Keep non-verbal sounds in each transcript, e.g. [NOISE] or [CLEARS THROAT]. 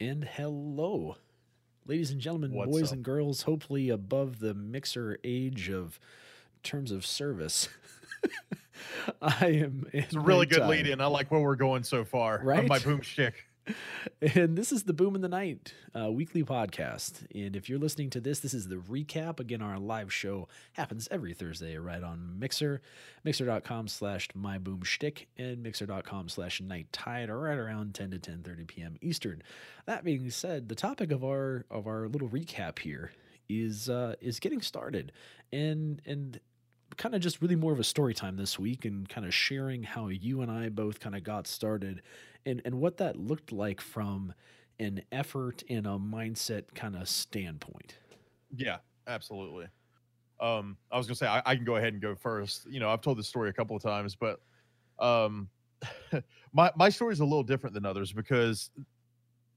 And hello, ladies and gentlemen, What's boys up? and girls, hopefully above the mixer age of terms of service. [LAUGHS] I am. It's a really good lead in. I like where we're going so far. on Right? My boomstick. [LAUGHS] And this is the Boom in the Night uh, weekly podcast. And if you're listening to this, this is the recap. Again, our live show happens every Thursday right on Mixer, mixer.com slash myboomstick and mixer.com slash night tide right around 10 to 10.30 p.m. Eastern. That being said, the topic of our of our little recap here is uh, is getting started. And and kind of just really more of a story time this week and kind of sharing how you and I both kind of got started and, and what that looked like from an effort and a mindset kind of standpoint. Yeah, absolutely. Um, I was gonna say I, I can go ahead and go first. You know, I've told this story a couple of times, but um, [LAUGHS] my my story is a little different than others because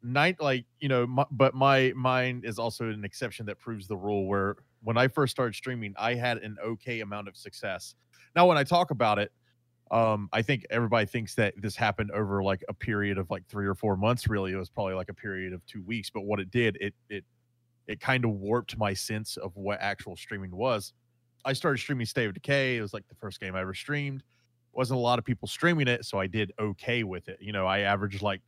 night, like you know, my, but my mine is also an exception that proves the rule. Where when I first started streaming, I had an okay amount of success. Now, when I talk about it, um, I think everybody thinks that this happened over like a period of like three or four months. Really, it was probably like a period of two weeks. But what it did, it it it kind of warped my sense of what actual streaming was. I started streaming State of Decay. It was like the first game I ever streamed. Wasn't a lot of people streaming it, so I did okay with it. You know, I averaged like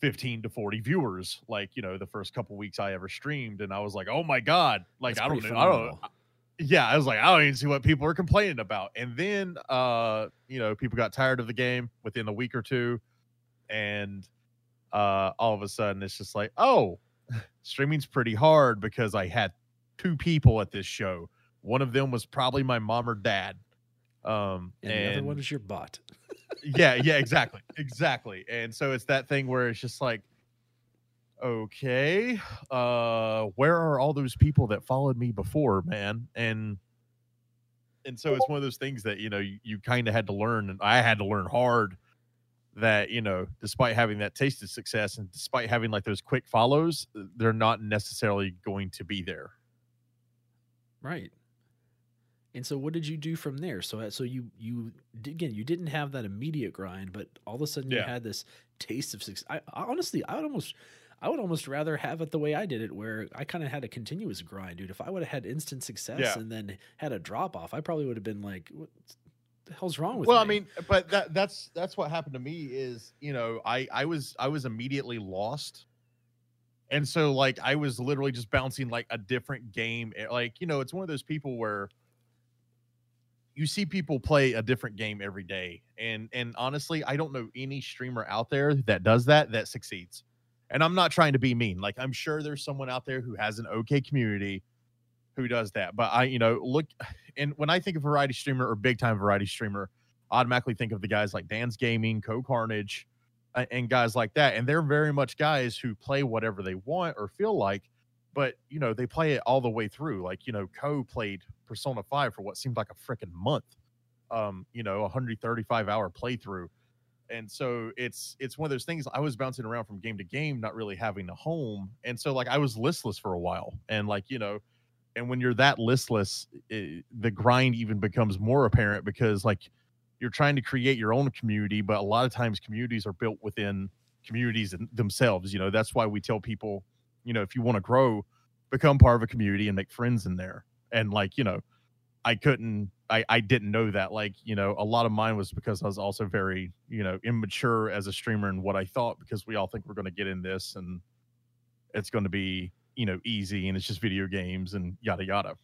15 to 40 viewers, like, you know, the first couple weeks I ever streamed. And I was like, oh my God. Like, That's I don't know. I don't phenomenal. Yeah, I was like, I don't even see what people are complaining about. And then uh, you know, people got tired of the game within a week or two. And uh all of a sudden it's just like, oh, [LAUGHS] streaming's pretty hard because I had two people at this show. One of them was probably my mom or dad. Um And, and, the other one is your bot. yeah, yeah, [LAUGHS] exactly. Exactly. And so it's that thing where it's just like, okay, uh, where are all those people that followed me before, man? And and so it's one of those things that, you know, you, you kind of had to learn, and I had to learn hard that, you know, despite having that taste of success and despite having like those quick follows, they're not necessarily going to be there. Right. And so what did you do from there? So uh, so you you again you didn't have that immediate grind, but all of a sudden you had this taste of success. I, I honestly I would almost I would almost rather have it the way I did it, where I kind of had a continuous grind, dude. If I would have had instant success Yeah. and then had a drop off, I probably would have been like, "What the hell's wrong with well me?" i mean but that that's that's what happened to me is you know i i was i was immediately lost and so like i was literally just bouncing like a different game eh, like you know it's one of those people where you see people play a different game every day and and honestly i don't know any streamer out there that does that that succeeds and i'm not trying to be mean like i'm sure there's someone out there who has an okay community who does that but i you know look [SIGHS] and when i think of variety streamer or big time variety streamer I automatically think of the guys like dan's gaming Cohh Carnage and guys like that and they're very much guys who play whatever they want or feel like but you know they play it all the way through like you know Cohh played persona 5 for what seemed like a freaking month um you know a 135 hour playthrough and so it's it's one of those things i was bouncing around from game to game not really having a home and so like i was listless for a while and like you know and when you're that listless it, the grind even becomes more apparent because like you're trying to create your own community but a lot of times communities are built within communities themselves you know that's why we tell people you know if you want to grow become part of a community and make friends in there and like you know i couldn't i i didn't know that like you know a lot of mine was because i was also very you know immature as a streamer and what i thought because we all think we're going to get in this and it's going to be you know easy and it's just video games and yada yada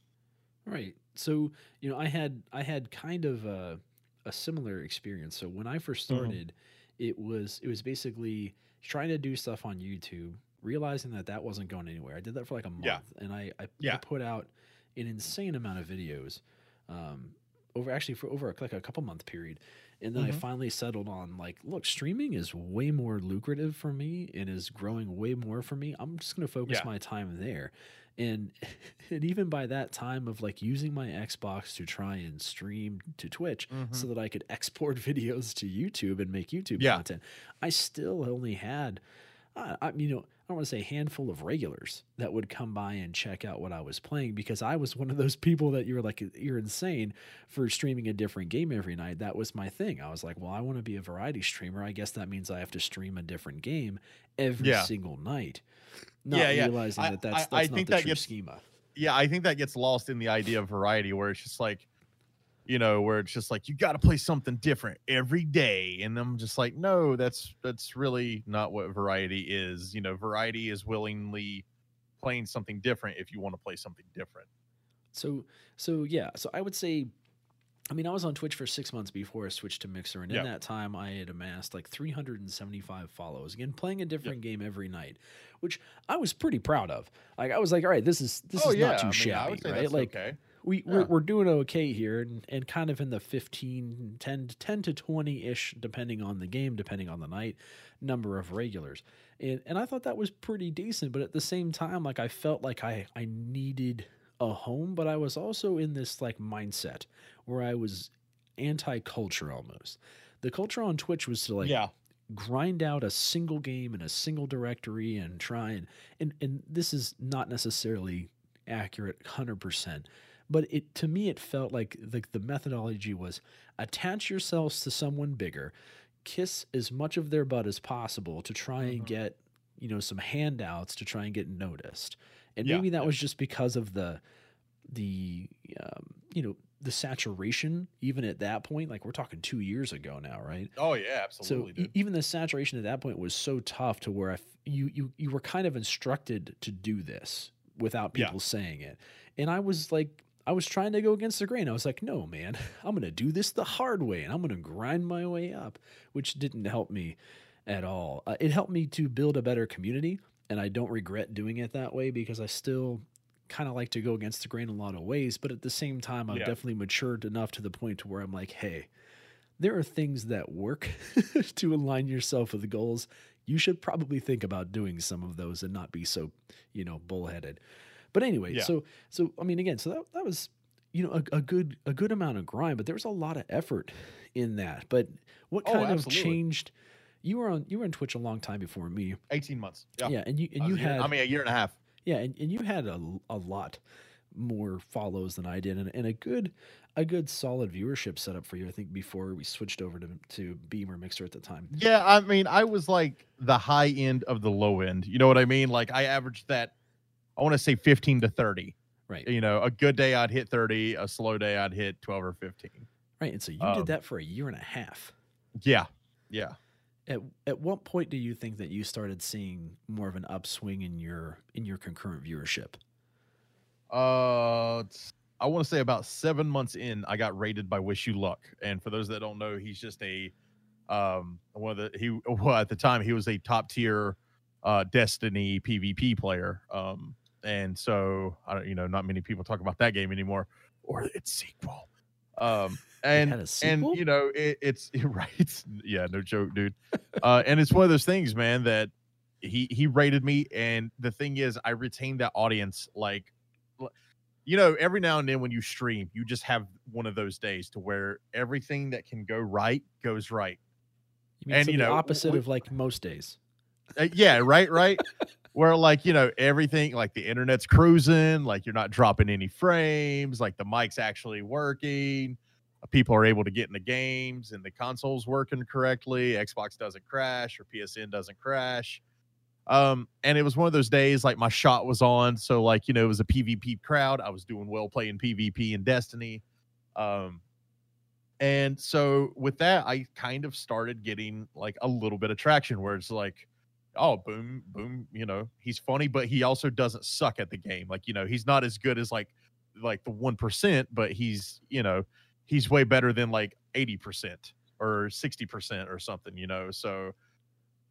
Right. So, you know, I had I had kind of a, a similar experience. So when I first Mhm. started, it was it was basically trying to do stuff on YouTube, realizing that that wasn't going anywhere. I did that for like a month, Yeah. and I I, I put out an insane amount of videos, um, over actually for over like a couple month period, and then I Mhm. finally settled on like, look, streaming is way more lucrative for me and is growing way more for me. I'm just gonna focus Yeah. my time there and [LAUGHS] and even by that time of like using my Xbox to try and stream to Twitch so that I could [LAUGHS] export videos to YouTube and make YouTube Yeah. content, I still only had, I, I you know, don't want to say handful of regulars that would come by and check out what I was playing because I was [LAUGHS] one of those people that you were like you're insane for streaming a different game every night. That was my thing. I was like, well, I want to be a variety streamer. I guess that means I have to stream a different game every Yeah. single night. Not Yeah, yeah. realizing I- that that's, I- I not think the that true gets- schema. yeah, I think that gets lost in the idea of variety, where it's just like, you know, where it's just like you got to play something different every day, and I'm just like, no, that's that's really not what variety is. You know, variety is willingly playing something different if you want to play something different. So so yeah, so I would say I mean I was on Twitch for 6 months before I switched to Mixer and Yeah. in that time I had amassed like 375 follows. Again, playing a different game every night, which I was pretty proud of. Like I was like, all right, this is this oh, is not too shabby, right? Like okay. We Yeah. we're, we're doing okay here and, and kind of in the 15 10 to 10 to 20 ish depending on the game depending on the night number of regulars. And and i thought that was pretty decent but at the same time like i felt like i i needed a home but i was also in this like mindset where i was anti-culture almost. The culture on twitch was to like yeah, grind out a single game in a single directory and try and and, and this is not necessarily accurate 100% but it to me it felt like the, the methodology was attach yourselves to someone bigger kiss as much of their butt as possible to try and Mhm. get you know some handouts to try and get noticed and Yeah, maybe that yeah. was just because of the the um, you know the saturation even at that point like we're talking two years ago now right oh yeah, absolutely. so e- even the saturation at that point was so tough to where I f- you you you were kind of instructed to do this without Yeah. people saying it, and I was like. I was trying to go against the grain. I was like, no, man, [LAUGHS] I'm going to do this the hard way and I'm going to grind my way up, which didn't help me at all. Uh, it helped me to build a better community, and I don't regret doing it that way because I still kind of like to go against the grain in a lot of ways. But at the same time, I've Yeah. definitely matured enough to the point to where I'm like, hey, there are things that work [LAUGHS] to align yourself with the goals. You should probably think about doing some of those and not be so, you know, bullheaded. But anyway, Yeah. so so I mean, again, so that that was you know a, a good a good amount of grind, but there was a lot of effort in that. But what Oh, kind of changed? You were on you were on Twitch a long time before me, 18 months. Yeah, yeah, and you and you year- had I mean, a year and a half. yeah, and, and you had a, a lot more follows than I did, and, and a good a good solid viewership setup for you. I think before we switched over to to Beamer Mixer at the time. Yeah, I mean, I was like the high end of the low end. You know what I mean? Like I averaged that. I want to say 15 to 30. Right, You know, a good day I'd hit 30, a slow day I'd hit 12 or 15. right, and so you um, did that for a year and a half. Yeah, yeah. At at what point do you think that you started seeing more of an upswing in your in your concurrent viewership? Uh, I want to say about seven months in, I got rated by Wish You Luck. And for those that don't know, he's just a um one of the he [LAUGHS] well at the time he was a top tier uh Destiny PvP player. Um, and so I don't you know not many people talk about that game anymore or its sequel. Um, and sequel? and you know it, it's [LAUGHS] right yeah no joke dude uh and it's one of those things man that he he rated me and the thing is i retained that audience like you know every now and then when you stream you just have one of those days to where everything that can go right goes right You mean And, you the know, opposite we- of like most days? Uh, yeah right right [LAUGHS] where like you know everything like the internet's cruising like you're not dropping any frames like the mic's actually working uh, people are able to get in the games and the console's working correctly xbox doesn't crash or psn doesn't crash. Um and it was one of those days like my shot was on so like you know it was a pvp crowd i was doing well playing pvp in destiny um and so with that i kind of started getting like a little bit of traction where it's like oh boom boom you know he's funny but he also doesn't suck at the game. Like you know he's not as good as like like the 1% but he's you know he's way better than like 80% or 60% or something you know? So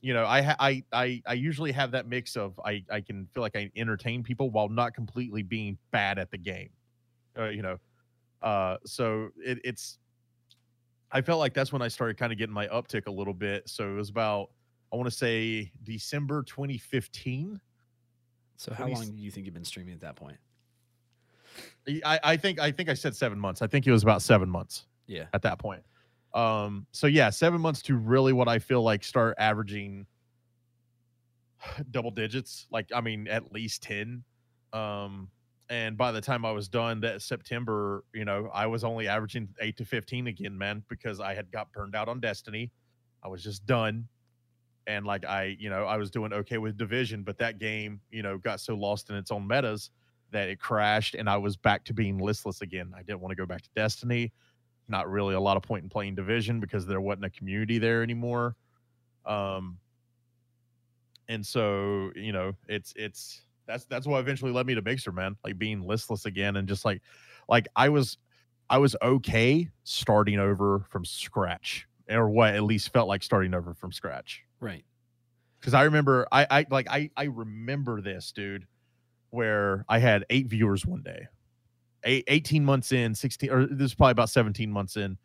you know I, I i i usually have that mix of i i can feel like i entertain people while not completely being bad at the game uh, you know? Uh so it, it's i felt like that's when i started kind of getting my uptick a little bit. So it was about I want to say December 2015. So how 20 long do you think you've been streaming at that point? I, I think I think I said seven months. I think it was about seven months Yeah. at that point. Um, so yeah, seven months to really what I feel like start averaging [SIGHS] double digits. Like I mean, at least ten. Um, and by the time I was done that September, you know, I was only averaging eight to fifteen again, man, because I had got burned out on Destiny. I was just done. And like I, you know, I was doing okay with division, but that game, you know, got so lost in its own metas that it crashed and I was back to being listless again. I didn't want to go back to Destiny. Not really a lot of point in playing division because there wasn't a community there anymore. Um and so, you know, it's it's that's that's what eventually led me to Mixer, man. Like being listless again and just like like I was I was okay starting over from scratch or what at least felt like starting over from scratch. Right. Because I remember I I like I I remember this, dude, where I had eight viewers one day. Eight, 18 months in, 16 or this is probably about 17 months in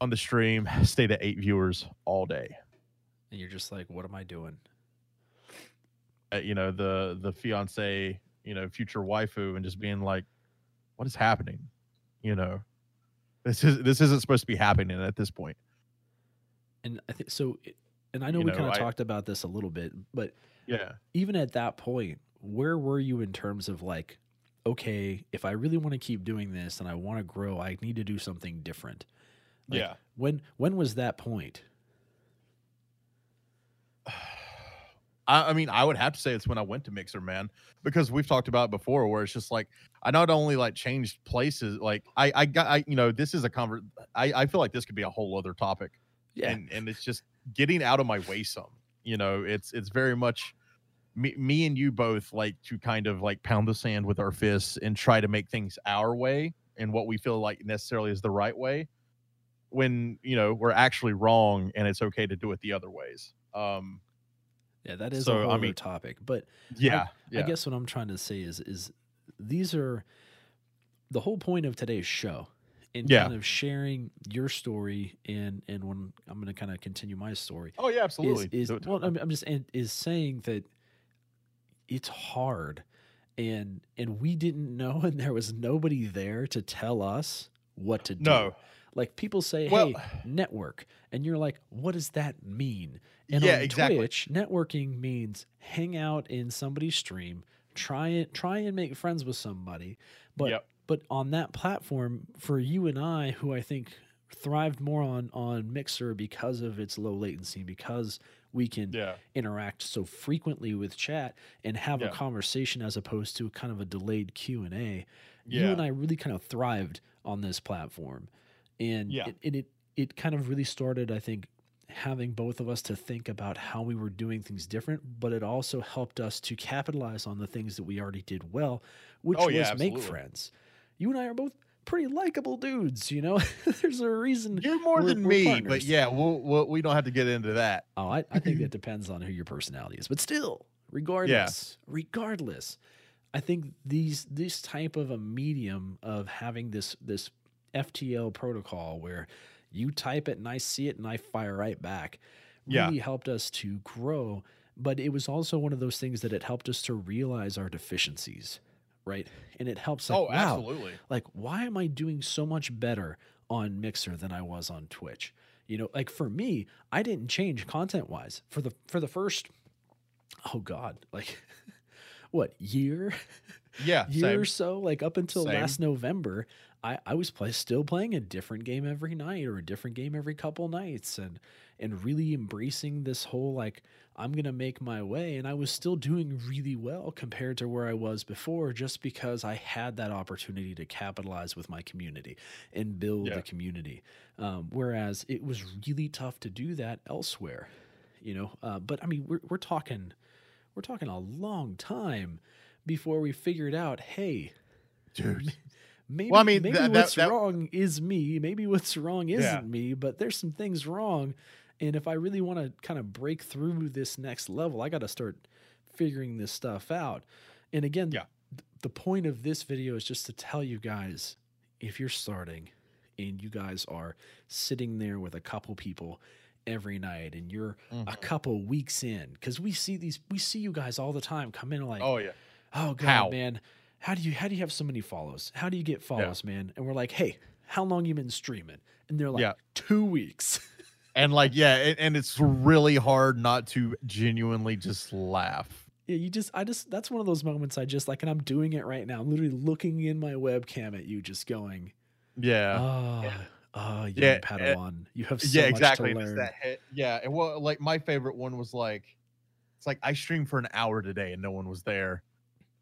on the stream, [SIGHS] stayed at eight viewers all day. And you're just like, what am I doing? Uh, you know, the the fiance, you know, future waifu and just being like, what is happening? You know, this is this isn't supposed to be happening at this point. And I think so. it- And I know You we kind of talked about this a little bit, but Yeah. even at that point, where were you in terms of like, okay, if I really want to keep doing this and I want to grow, I need to do something different. Like, yeah. When when was that point? [SIGHS] I, I mean, I would have to say it's when I went to Mixer, man, because we've talked about it before, where it's just like I not only like changed places, like I, I got, I, you know, this is a convert. I, I feel like this could be a whole other topic, Yeah. and and it's just getting out of my way some. You know, it's it's very much me, me and you both like to kind of like pound the sand with our fists and try to make things our way and what we feel like necessarily is the right way when you know we're actually wrong and it's okay to do it the other ways um yeah, that is so, a I whole other mean- topic. But yeah yeah I guess what I'm trying to say is is these are the whole point of today's show in Yeah. kind of sharing your story and and when I'm going to kind of continue my story oh yeah absolutely is, is well I'm, I'm just and is saying that it's hard and and we didn't know [LAUGHS] and there was nobody there to tell us what to do no like people say Well- hey network and you're like what does that mean and yeah on exactly Twitch, networking means hang out in somebody's stream, try it, try and make friends with somebody. But Yep. But on that platform, for you and I, who I think thrived more on on Mixer because of its low latency, because we can yeah interact so frequently with chat and have a conversation as opposed to kind of a delayed Q and A. You and I really kind of thrived on this platform, and Yeah. it, and it it kind of really started, I think, having both of us to think about how we were doing things different, but it also helped us to capitalize on the things that we already did well, which Oh, was yeah, make friends. You and I are both pretty likable dudes, you know. [LAUGHS] There's a reason. you're more than me but yeah we'll, we'll we don't have to get into that Oh, I, I think [CLEARS THROAT] that depends on who your personality is, but still, regardless, regardless, I think these this type of a medium of having this this FTL protocol where you type it and I see it and I fire right back Yeah. really helped us to grow. But it was also one of those things that it helped us to realize our deficiencies, right? And it helps. Like, oh wow, absolutely like why am i doing so much better on mixer than i was on twitch you know like for me i didn't change content wise for the for the first oh god like [LAUGHS] what year yeah [LAUGHS] year same. or so like up until Same. last november i i was play, still playing a different game every night or a different game every couple nights and and really embracing this whole like i'm gonna make my way and i was still doing really well compared to where i was before just because i had that opportunity to capitalize with my community and build Yeah. the community um, whereas it was really tough to do that elsewhere you know uh, but i mean we're, we're talking we're talking a long time before we figured out hey dude maybe, Well, I mean, maybe that- that- what's that- wrong is me maybe what's wrong isn't Yeah. me but there's some things wrong and if i really want to kind of break through this next level i got to start figuring this stuff out and again Yeah. th- the point of this video is just to tell you guys if you're starting and you guys are sitting there with a couple people every night and you're a Mhm. couple weeks in because we see these we see you guys all the time come in like oh yeah oh god How? man how do you how do you have so many follows how do you get follows man and we're like hey how long you been streaming and they're like Yeah. two weeks [LAUGHS] and like yeah, and, and it's really hard not to genuinely just laugh. Yeah, you just, I just, that's one of those moments I just like, and I'm doing it right now. I'm literally looking in my webcam at you, just going, Yeah. oh, oh, young Yeah, uh, Padawan, you have so yeah, much exactly. to learn. that hit. Yeah, and well, like my favorite one was like, it's like I streamed for an hour today and no one was there,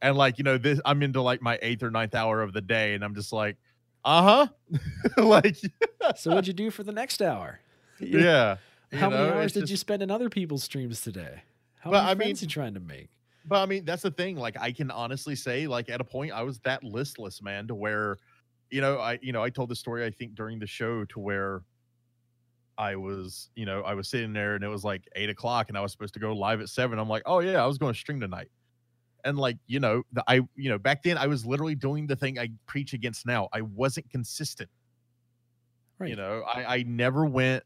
and like you know this, I'm into like my eighth or ninth hour of the day, and I'm just like, uh huh, [LAUGHS] like [LAUGHS] so what'd you do for the next hour? [LAUGHS] Yeah. How many hours did just- you spend in other people's streams today? How But, many I mean- friends you trying to make? But I mean, that's the thing. Like, I can honestly say, like, at a point, I was that listless, man, to where, you know, I, you know, I told the story I think during the show to where I was, you know, I was sitting there and it was like eight o'clock and I was supposed to go live at seven. I'm like, oh yeah, I was going to stream tonight. And like, you know, the, I, you know, back then I was literally doing the thing I preach against now. I wasn't consistent. Right. You know, I, I never went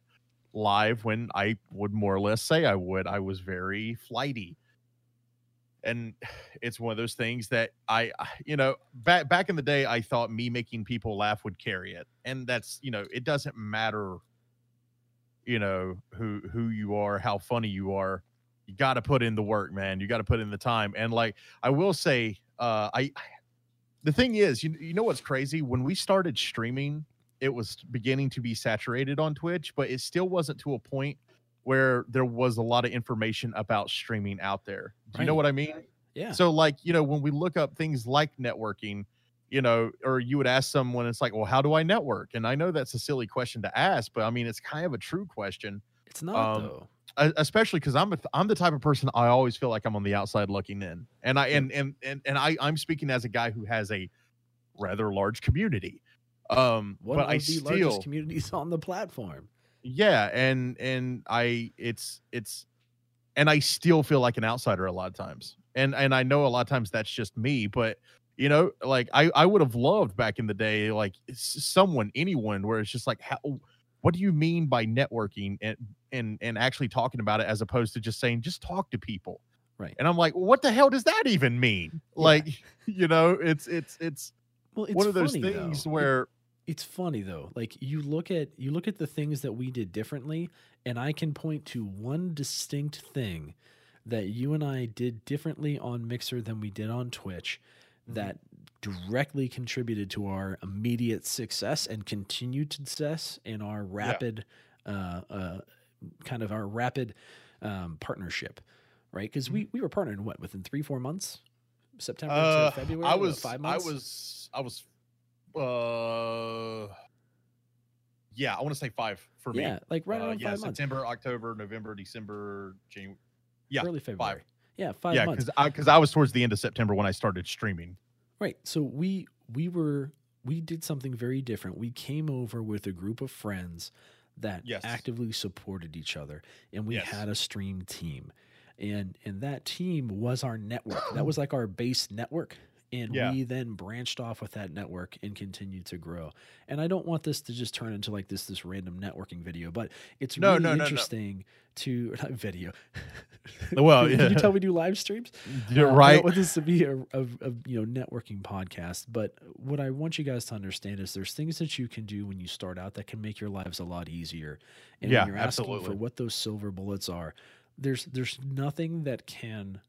live when I would more or less say I would. I was very flighty. And [SIGHS] it's one of those things that I, [SIGHS] you know, back back in the day, I thought me making people laugh would carry it, and that's, you know, it doesn't matter, you know, who who you are, how funny you are, you got to put in the work, man. You got to put in the time, and like I will say, uh, I, [SIGHS] the thing is, you you know what's crazy? When we started streaming, it was beginning to be saturated on Twitch, but it still wasn't to a point where there was a lot of information about streaming out there. Do you know what I mean? Yeah. So like, you know, when we look up things like networking, you know, or you would ask someone, it's like, well, how do I network? And I know that's a silly question to ask, but I mean, it's kind of a true question, it's not um, though. especially because I'm a, I'm the type of person I always feel like I'm on the outside looking in, and I and and and, and I I'm speaking as a guy who has a rather large community. Um, One but of I the still largest communities [LAUGHS] on the platform. yeah and and i it's it's and i still feel like an outsider a lot of times and and i know a lot of times that's just me but you know like i i would have loved back in the day like someone anyone where it's just like how what do you mean by networking and and and actually talking about it as opposed to just saying just talk to people Right. and i'm like what the hell does that even mean Yeah. like [LAUGHS] you know it's it's it's Well, it's one of those funny, things though. Where it's funny though. Like you look at you look at the things that we did differently and i can point to one distinct thing that you and i did differently on mixer than we did on twitch Mhm. that directly contributed to our immediate success and continued success in our rapid uh, uh, kind of our rapid um, partnership right? Because we, we were partnered what within three four months? September Uh, to february I was, five months? I was, I was, uh, yeah, I want to say five for me. yeah like right Uh, around yeah, five months September, October, November, December, January. yeah, early February. Yeah, five yeah, months. because I because I was towards the end of September when I started streaming. Right. So we we were we did something very different. We came over with a group of friends that Yes. actively supported each other and we Yes. had a stream team. And and that team was our network. that [CLEARS THROAT] was like our base network. And Yeah. we then branched off with that network and continued to grow. And I don't want this to just turn into like this this random networking video, but it's No, really no, no, interesting to [LAUGHS] not video. Well, [LAUGHS] Can- Can yeah. you tell we do live streams? You're Uh, I right. don't want this to be a, a, a you know networking podcast, but what I want you guys to understand is there's things that you can do when you start out that can make your lives a lot easier. And Yeah, when you're asking for what those silver bullets are, there's there's nothing that can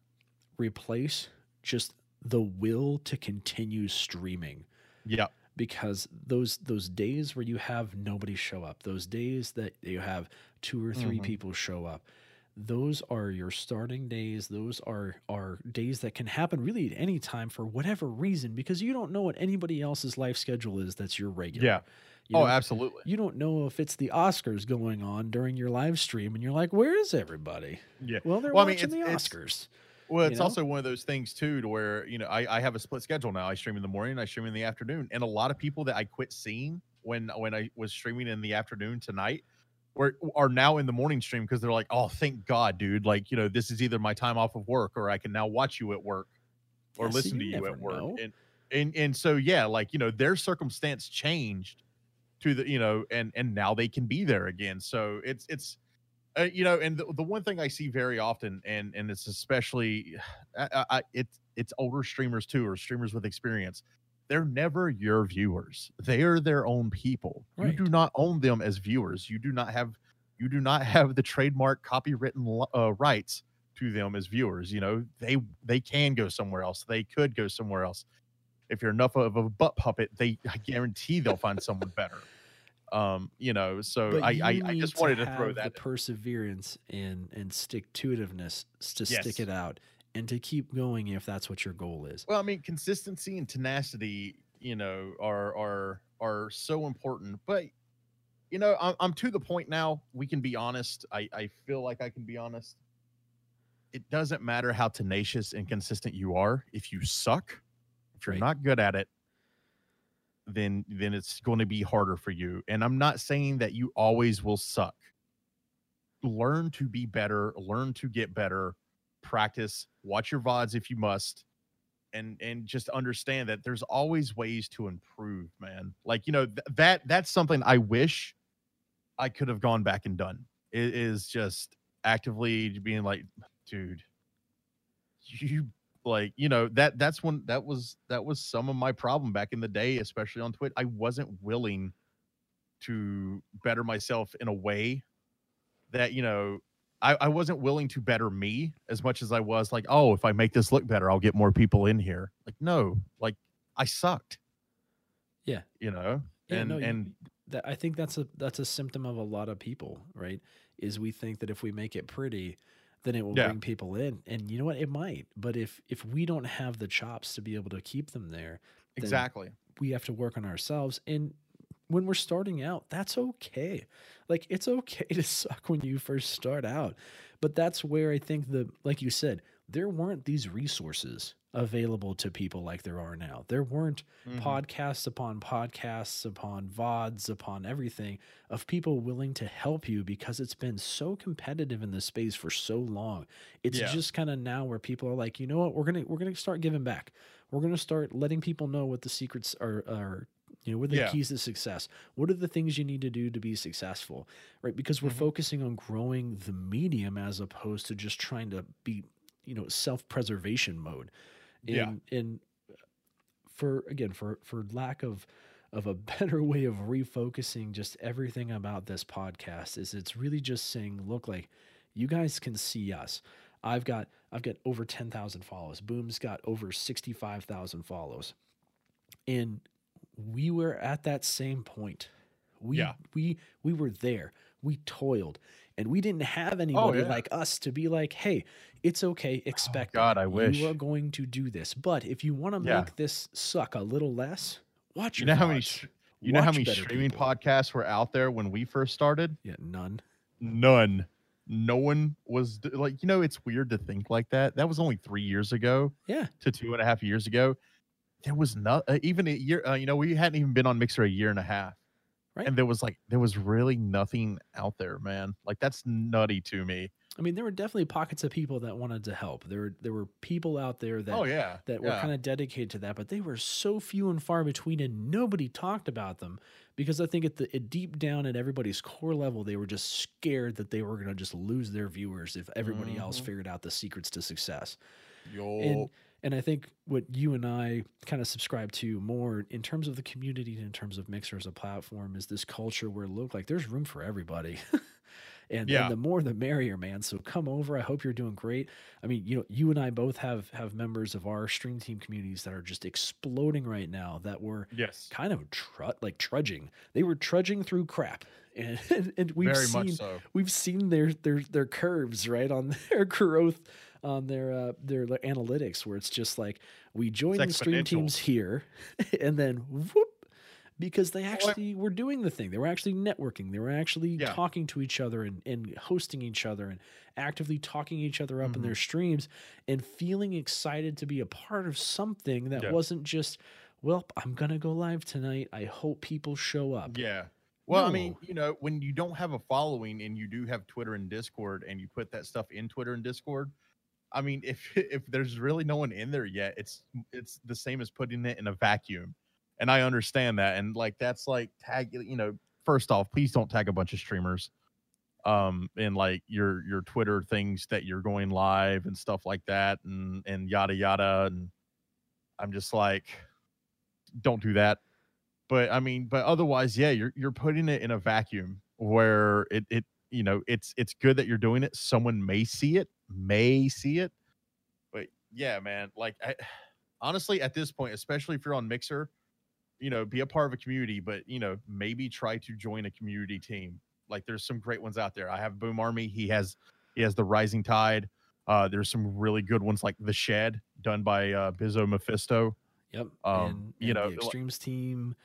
replace just the will to continue streaming Yeah, because those those days where you have nobody show up, those days that you have two or 3 Mhm. people show up, those are your starting days. Those are are days that can happen really at any time for whatever reason because you don't know what anybody else's life schedule is that's your regular. yeah. You oh, absolutely. you don't know if it's the Oscars going on during your live stream and you're like, where is everybody? Yeah. Well, they're Well, I mean, watching the Oscars. Well, you it's know? also one of those things too, to where you know I, I have a split schedule now. I stream in the morning, I stream in the afternoon, and a lot of people that I quit seeing when when I was streaming in the afternoon tonight were are now in the morning stream because they're like, oh, thank God, dude! Like you know, this is either my time off of work or I can now watch you at work or Yeah, so listen to you you at work, know. and and and so yeah, like you know, their circumstance changed to the you know, and and now they can be there again. So it's it's uh, you know, and the, the one thing I see very often, and and it's especially, I, I, I- it's it's older streamers too, or streamers with experience. They're never your viewers. They are their own people. Right. You do not own them as viewers. You do not have you do not have the trademark copywritten uh, rights to them as viewers. You know, they they can go somewhere else. They could go somewhere else. If you're enough of a butt puppet, they I guarantee they'll find someone better. Um, you know, so But I, I, I just wanted to, throw that. the perseverance and and stick to itiveness to Yes. stick it out and to keep going if that's what your goal is. Well, I mean, consistency and tenacity, you know, are are are so important. But you know, I'm, I'm to the point now. We can be honest. I I feel like I can be honest. It doesn't matter how tenacious and consistent you are. If you suck, if you're Right. not good at it, then then it's going to be harder for you. And I'm not saying that you always will suck. Learn to be better. Learn to get better. Practice. Watch your vods if you must and and just understand that there's always ways to improve man like you know th- that that's something i wish i could have gone back and done it is just actively being like dude you like you know that that's when that was that was some of my problem back in the day especially on twitter i wasn't willing to better myself in a way that you know I, I wasn't willing to better me as much as I was like, oh, if I make this look better, I'll get more people in here. Like, no, like I sucked. Yeah. You know? Yeah, and no, and that I think that's a that's a symptom of a lot of people, right? Is we think that if we make it pretty, then it will Yeah. bring people in. And you know what? It might. But if if we don't have the chops to be able to keep them there, exactly. we have to work on ourselves. And when we're starting out, that's okay. Like it's okay [LAUGHS] to suck when you first start out. But that's where I think the like you said, there weren't these resources available to people like there are now. There weren't Mhm. podcasts upon podcasts upon VODs upon everything of people willing to help you because it's been so competitive in this space for so long. It's Yeah. just kind of now where people are like, you know what, we're gonna we're gonna start giving back. We're gonna start letting people know what the secrets are are you know, what are the Yeah. keys to success? What are the things you need to do to be successful? Right? Because we're Mhm. focusing on growing the medium as opposed to just trying to be, you know, self-preservation mode. Yeah. And and for again for for lack of of a [LAUGHS] better way of refocusing just everything about this podcast is it's really just saying look like you guys can see us i've got i've got over 10,000 follows boom's got over 65,000 follows and we were at that same point we Yeah. we we were there we toiled and we didn't have anybody Oh, yeah. like us to be like hey it's okay expect it. Oh, God, I wish. you are going to do this but if you want to Yeah. make this suck a little less watch You your know how many you know how many streaming people. podcasts were out there when we first started? yeah none None. No one was like, you know, it's weird to think like that. That was only three years ago yeah to two and a half years ago. There was not uh, even a year. Uh, you know, we hadn't even been on Mixer a year and a half, Right. and there was like there was really nothing out there, man. Like that's nutty to me. i mean there were definitely pockets of people that wanted to help there were there were people out there that oh yeah, that were yeah. kind of dedicated to that, but they were so few and far between, and nobody talked about them because I think at the at deep down at everybody's core level, they were just scared that they were going to just lose their viewers if everybody else Mhm. figured out the secrets to success. Yo, And and I think what you and I kind of subscribe to more in terms of the community, and in terms of Mixer as a platform, is this culture where look like there's room for everybody. [LAUGHS] And, Yeah. and the more the merrier, man. So come over. I hope you're doing great. I mean, you know, you and I both have have members of our stream team communities that are just exploding right now. That were yes, kind of tr- like trudging. They were trudging through crap, [LAUGHS] and and, we've very seen much so. we've seen their their their curves right on [LAUGHS] their growth on their uh their like, analytics where it's just like we join the stream teams here [LAUGHS] and then whoop because they actually were doing the thing they were actually networking they were actually Yeah. talking to each other and, and hosting each other and actively talking each other up in Mhm. their streams and feeling excited to be a part of something that Yeah. wasn't just well i'm gonna go live tonight i hope people show up Yeah. Well, I mean, you know, when you don't have a following and you do have Twitter and Discord and you put that stuff in Twitter and Discord, I mean, if [LAUGHS] if there's really no one in there yet, it's it's the same as putting it in a vacuum. And I understand that. And like that's like tag, you know, first off, please don't tag a bunch of streamers um in like your your Twitter things that you're going live and stuff like that and and yada yada and I'm just like don't do that but I mean, but otherwise, yeah, you're you're putting it in a vacuum where it it you know, it's it's good that you're doing it. Someone may see it, may see it, but yeah, man. Like, I, [SIGHS] honestly, at this point, especially if you're on Mixer, you know, be a part of a community, but you know, maybe try to join a community team. Like, there's some great ones out there. I have Boom Army. He has he has the Rising Tide. Uh, there's some really good ones like The Shed, done by uh, Bizzo Mephisto. Yep. Um, and, you and know, extremes team.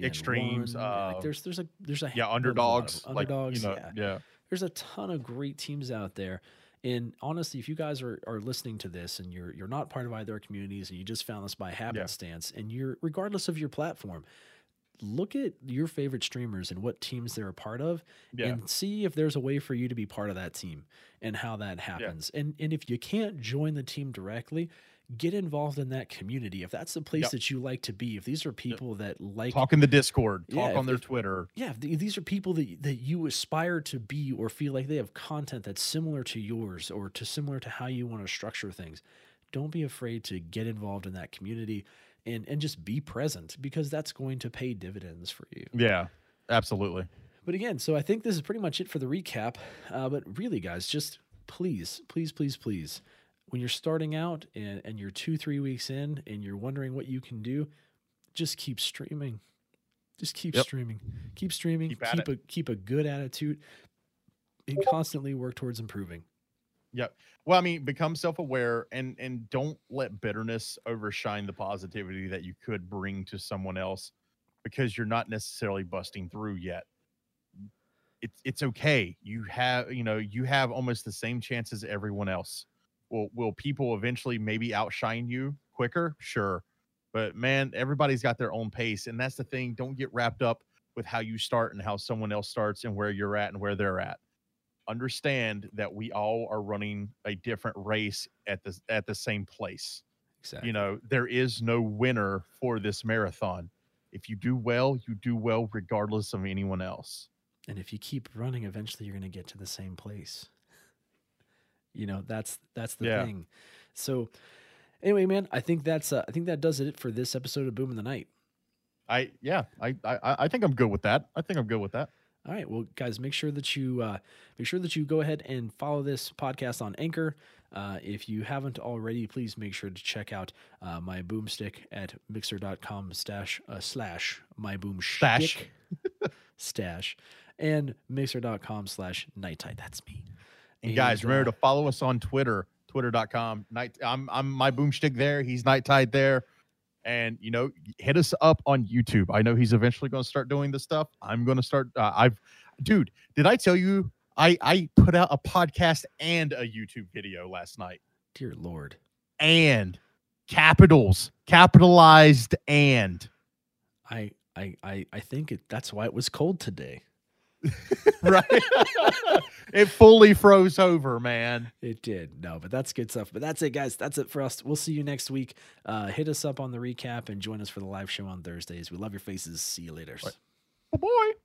Extremes, One, and, like, uh, there's there's a there's a Yeah, of underdogs. like, underdogs. you know, yeah. yeah. there's a ton of great teams out there. And honestly, if you guys are, are listening to this and you're you're not part of either our communities and you just found this by happenstance and you're regardless of your platform, look at your favorite streamers and what teams they're a part of Yeah. and see if there's a way for you to be part of that team and how that happens. And and if you can't join the team directly, get involved in that community. If that's the place Yep. that you like to be, if these are people that like Talk in the Discord. Yeah, Talk if- on their if- Twitter. yeah, th- these are people that that you aspire to be or feel like they have content that's similar to yours or to similar to how you want to structure things. Don't be afraid to get involved in that community and and just be present because that's going to pay dividends for you. Yeah, absolutely. But again, so I think this is pretty much it for the recap. Uh, but really, guys, just please, please, please, please, when you're starting out and, and you're two, three weeks in and you're wondering what you can do, just keep streaming. Just keep Yep. streaming. Keep streaming. Keep Keep, a keep a good attitude and constantly work towards improving. Well, I mean, become self-aware and and don't let bitterness overshine the positivity that you could bring to someone else because you're not necessarily busting through yet. It's it's okay. You have, you know, you have almost the same chance as everyone else. Will will people eventually maybe outshine you quicker? Sure. But man, everybody's got their own pace and that's the thing. Don't get wrapped up with how you start and how someone else starts and where you're at and where they're at understand that we all are running a different race at the at the same place. Exactly. You know, there is no winner for this marathon. If you do well, you do well regardless of anyone else. and if you keep running, eventually you're going to get to the same place. You know, that's that's the Yeah. thing. So, anyway, man, I think that's uh, I think that does it for this episode of Boom in the Night. I yeah, I I I think I'm good with that. I think I'm good with that. All right, well, guys, make sure that you uh, make sure that you go ahead and follow this podcast on Anchor. Uh, if you haven't already, please make sure to check out uh, my boomstick at mixer.com stash uh, slash my boom Stash. [LAUGHS] stash and mixer.com slash night tide. That's me. And guys, And, remember uh, to follow us on Twitter, twitter.com. Night I'm I'm my boomstick there. He's night tide there. And you know, hit us up on YouTube. I know he's eventually going to start doing this stuff. I'm going to start. Uh, I've, dude, did I tell you I I put out a podcast and a YouTube video last night? Dear Lord. And capitals, capitalized and I I I, I think it, that's why it was cold today. [LAUGHS] right. it fully froze over, man. It did. No, but that's good stuff. But that's it, guys. That's it for us. We'll see you next week. Uh, hit us up on the recap and join us for the live show on Thursdays. We love your faces. See you later. Right. Oh boy.